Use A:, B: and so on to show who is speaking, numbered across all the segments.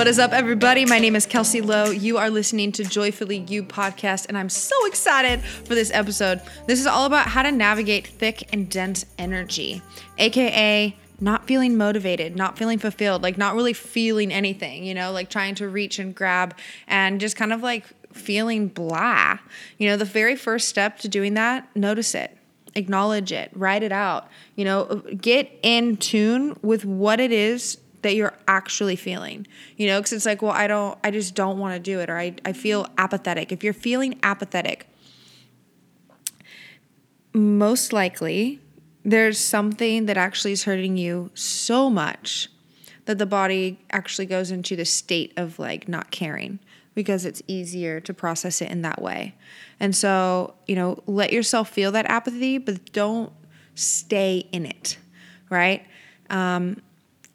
A: What is up, everybody? My name is Kelsey Lowe. You are listening to Joyfully You podcast, and I'm so excited for this episode. This is all about how to navigate thick and dense energy, aka not feeling motivated, not feeling fulfilled, like not really feeling anything, you know, like trying to reach and grab and just kind of like feeling blah. You know, the very first step to doing that, notice it acknowledge it, write it out, you know, get in tune with what it is that you're actually feeling, you know, because it's like, well, I don't, I just don't want to do it, or I, I feel apathetic. If you're feeling apathetic, most likely there's something that actually is hurting you so much that the body actually goes into the state of like not caring because it's easier to process it in that way. And so, you know, let yourself feel that apathy, but don't stay in it, right? Um,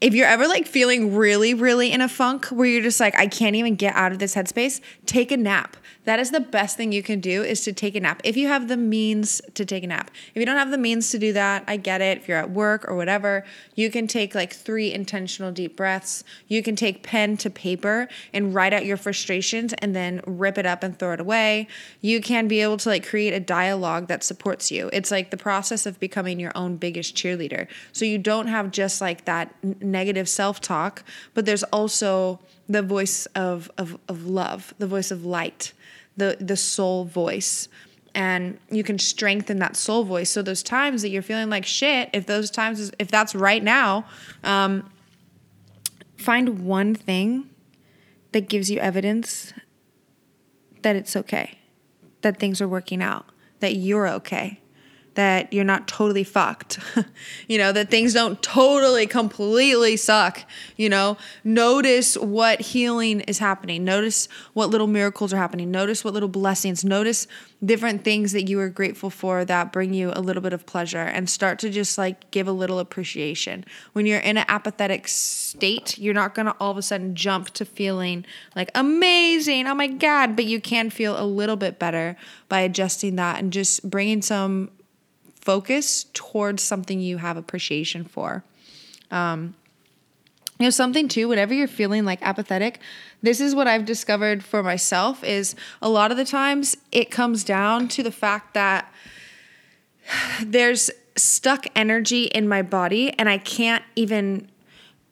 A: if you're ever like feeling really, really in a funk where you're just like, I can't even get out of this headspace, take a nap. That is the best thing you can do is to take a nap. If you have the means to take a nap. If you don't have the means to do that, I get it. If you're at work or whatever, you can take like three intentional deep breaths. You can take pen to paper and write out your frustrations and then rip it up and throw it away. You can be able to like create a dialogue that supports you. It's like the process of becoming your own biggest cheerleader. So you don't have just like that negative self-talk, but there's also the voice of, of, of love, the voice of light the the soul voice. And you can strengthen that soul voice. So those times that you're feeling like shit if those times if that's right now um, find one thing that gives you evidence that it's okay that things are working out that you're okay that you're not totally fucked. you know, that things don't totally, completely suck. You know, notice what healing is happening. Notice what little miracles are happening. Notice what little blessings. Notice different things that you are grateful for that bring you a little bit of pleasure and start to just like give a little appreciation. When you're in an apathetic state, you're not going to all of a sudden jump to feeling like amazing. Oh my God. But you can feel a little bit better by adjusting that and just bringing some focus towards something you have appreciation for. Um, you know something too whenever you're feeling like apathetic this is what i've discovered for myself is a lot of the times it comes down to the fact that there's stuck energy in my body and i can't even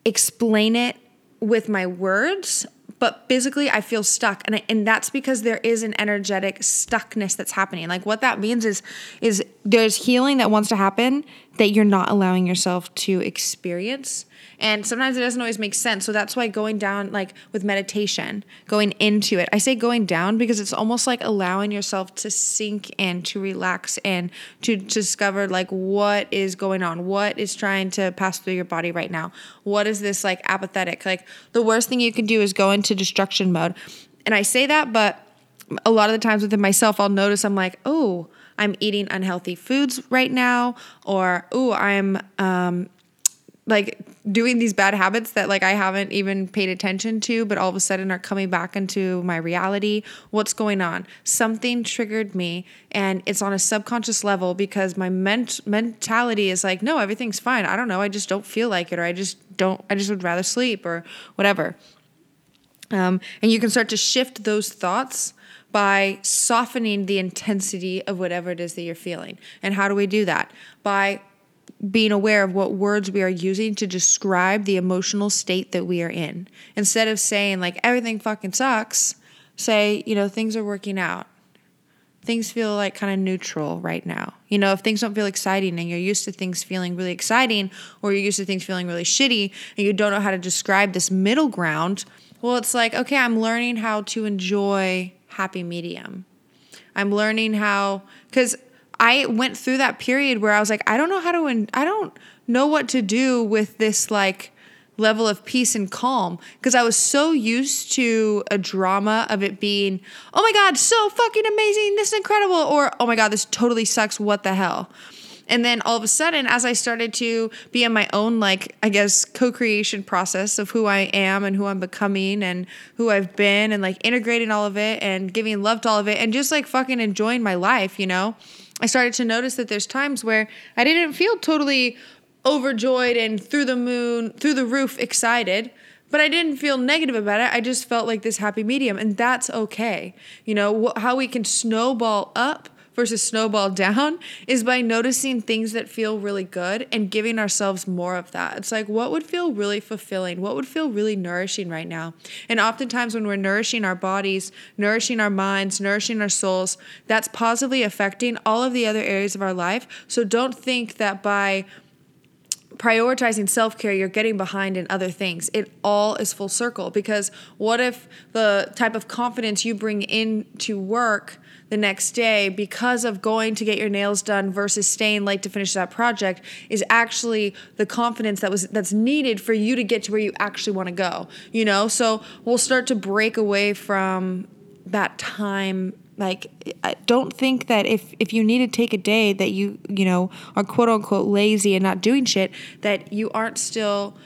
A: explain it with my words but physically I feel stuck and I, and that's because there is an energetic stuckness that's happening. Like what that means is is there's healing that wants to happen that you're not allowing yourself to experience and sometimes it doesn't always make sense. So that's why going down, like with meditation, going into it, I say going down because it's almost like allowing yourself to sink in, to relax and to discover like what is going on, what is trying to pass through your body right now. What is this like apathetic? Like the worst thing you can do is go into destruction mode. And I say that, but a lot of the times within myself, I'll notice I'm like, oh, I'm eating unhealthy foods right now, or oh, I'm um, like doing these bad habits that like I haven't even paid attention to but all of a sudden are coming back into my reality. What's going on? Something triggered me and it's on a subconscious level because my ment- mentality is like no everything's fine. I don't know. I just don't feel like it or I just don't I just would rather sleep or whatever. Um, and you can start to shift those thoughts by softening the intensity of whatever it is that you're feeling and how do we do that by being aware of what words we are using to describe the emotional state that we are in. Instead of saying, like, everything fucking sucks, say, you know, things are working out. Things feel like kind of neutral right now. You know, if things don't feel exciting and you're used to things feeling really exciting or you're used to things feeling really shitty and you don't know how to describe this middle ground, well, it's like, okay, I'm learning how to enjoy happy medium. I'm learning how, because I went through that period where I was like, I don't know how to, I don't know what to do with this like level of peace and calm because I was so used to a drama of it being, oh my God, so fucking amazing, this is incredible, or oh my God, this totally sucks, what the hell. And then all of a sudden, as I started to be in my own, like, I guess, co creation process of who I am and who I'm becoming and who I've been, and like integrating all of it and giving love to all of it and just like fucking enjoying my life, you know? I started to notice that there's times where I didn't feel totally overjoyed and through the moon, through the roof excited, but I didn't feel negative about it. I just felt like this happy medium, and that's okay. You know, wh- how we can snowball up versus snowball down is by noticing things that feel really good and giving ourselves more of that. It's like, what would feel really fulfilling? What would feel really nourishing right now? And oftentimes, when we're nourishing our bodies, nourishing our minds, nourishing our souls, that's positively affecting all of the other areas of our life. So don't think that by prioritizing self care, you're getting behind in other things. It all is full circle because what if the type of confidence you bring into work the next day because of going to get your nails done versus staying late to finish that project is actually the confidence that was that's needed for you to get to where you actually want to go you know so we'll start to break away from that time like don't think that if if you need to take a day that you you know are quote unquote lazy and not doing shit that you aren't still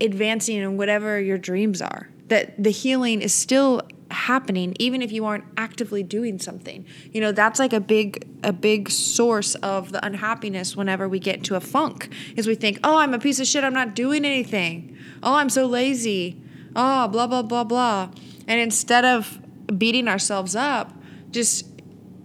A: advancing in whatever your dreams are. That the healing is still happening even if you aren't actively doing something. You know that's like a big a big source of the unhappiness whenever we get into a funk is we think oh i'm a piece of shit. I'm not doing anything. Oh i'm so lazy. Oh blah blah blah blah. And instead of beating ourselves up just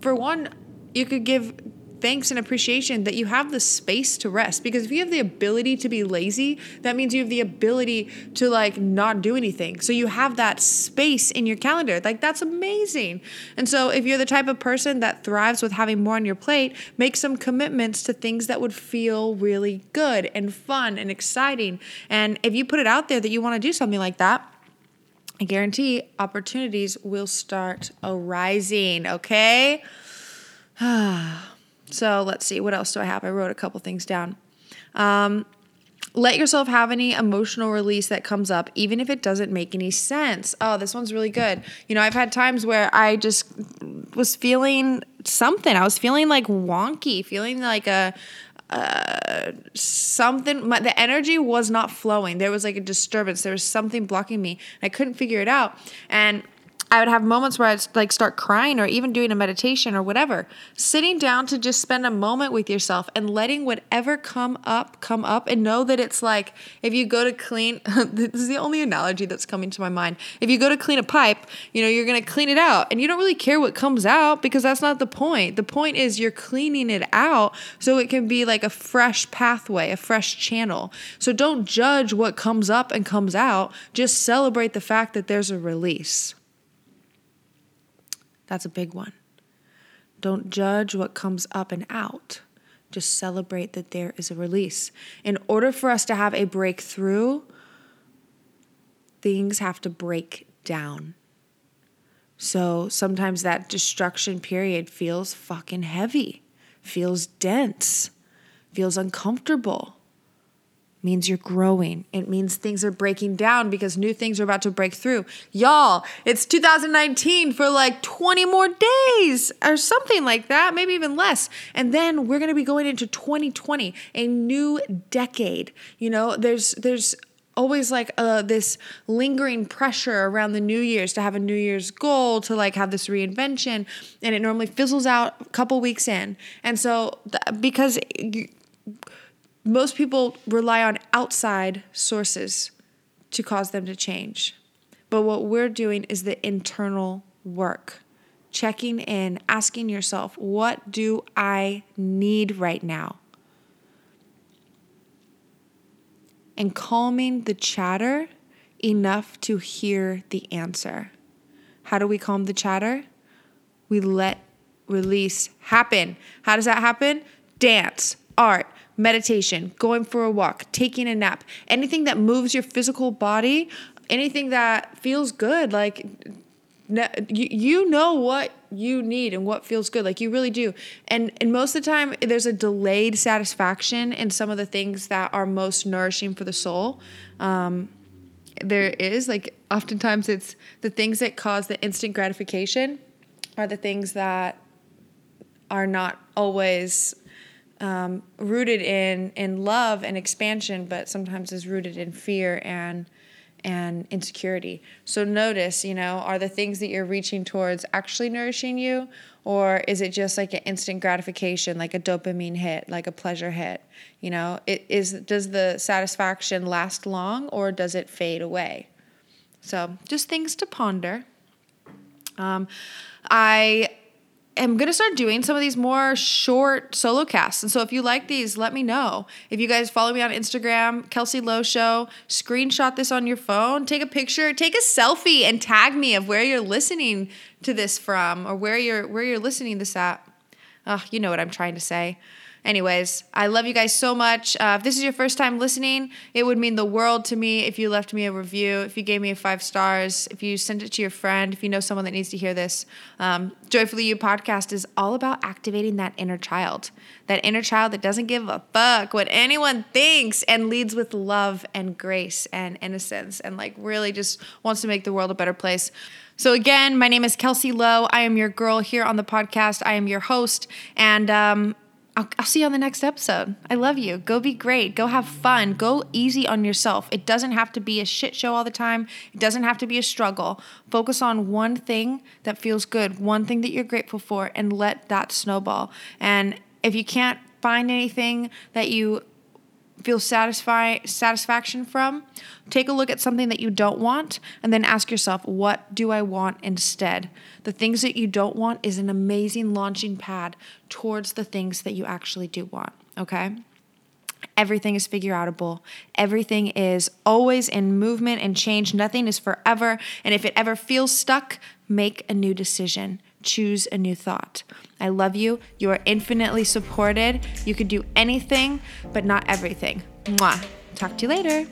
A: for one you could give thanks and appreciation that you have the space to rest. Because if you have the ability to be lazy that means you have the ability to like not do anything. So you have that space in your calendar. Like that's amazing. And so if you're the type of person that thrives with having more on your plate make some commitments to things that would feel really good and fun and exciting. And if you put it out there that you want to do something like that I guarantee opportunities will start arising, okay? So let's see, what else do I have? I wrote a couple things down. Um, let yourself have any emotional release that comes up, even if it doesn't make any sense. Oh, this one's really good. You know, I've had times where I just was feeling something. I was feeling like wonky, feeling like a, something my, the energy was not flowing. There was like a disturbance. There was something blocking me. I couldn't figure it out. And I would have moments where I'd like start crying or even doing a meditation or whatever. Sitting down to just spend a moment with yourself and letting whatever come up come up and know that it's like if you go to clean this is the only analogy that's coming to my mind. If you go to clean a pipe, you know, you're going to clean it out and you don't really care what comes out because that's not the point. The point is you're cleaning it out so it can be like a fresh pathway, a fresh channel. So don't judge what comes up and comes out, just celebrate the fact that there's a release. That's a big one. Don't judge what comes up and out. Just celebrate that there is a release. In order for us to have a breakthrough, things have to break down. So sometimes that destruction period feels fucking heavy, feels dense, feels uncomfortable means you're growing. It means things are breaking down because new things are about to break through. Y'all, it's 2019 for like 20 more days or something like that, maybe even less. And then we're going to be going into 2020, a new decade. You know, there's there's always like uh, this lingering pressure around the new year's to have a new year's goal to like have this reinvention and it normally fizzles out a couple weeks in and so th- because you, most people rely on outside sources to cause them to change. But what we're doing is the internal work. Checking in, asking yourself, what do I need right now? And calming the chatter enough to hear the answer. How do we calm the chatter? We let release happen. How does that happen? Dance, art, meditation, going for a walk, taking a nap, anything that moves your physical body, anything that feels good. Like, you know what you need and what feels good like you really do and and most of the time there's a delayed satisfaction in some of the things that are most nourishing for the soul um, there is like oftentimes it's the things that cause the instant gratification are the things that are not always um, rooted in in love and expansion, but sometimes is rooted in fear and and insecurity. So notice, you know, are the things that you're reaching towards actually nourishing you? Or is it just like an instant gratification, like a dopamine hit, like a pleasure hit? You know, it is does the satisfaction last long or does it fade away? So just things to ponder. Um, I am going to start doing some of these more short solo casts. And so if you like these, let me know. If you guys follow me on Instagram, Kelsey Lowe Show, screenshot this on your phone, take a picture, take a selfie and tag me of where you're listening to this from or where you're where you're listening this at. Oh, you know what I'm trying to say. Anyways, I love you guys so much. Uh, if this is your first time listening, it would mean the world to me if you left me a review, if you gave me five stars, if you sent it to your friend, if you know someone that needs to hear this. Um, Joyfully You podcast is all about activating that inner child, that inner child that doesn't give a fuck what anyone thinks and leads with love and grace and innocence and like really just wants to make the world a better place. So, again, my name is Kelsey Lowe. I am your girl here on the podcast. I am your host. And um, I'll, I'll, see you on the next episode. I love you. Go be great. Go have fun. Go easy on yourself. It doesn't have to be a shit show all the time, it doesn't have to be a struggle. Focus on one thing that feels good, one thing that you're grateful for, and let that snowball. And if you can't find anything that you feel satisfy satisfaction from, take a look at something that you don't want and then ask yourself, what do I want instead? The things that you don't want is an amazing launching pad towards the things that you actually do want, okay? Everything is figure outable. Everything is always in movement and change. Nothing is forever. And if it ever feels stuck, make a new decision. Choose a new thought. I love you. You are infinitely supported. You could do anything, but not everything. Mwah. Talk to you later.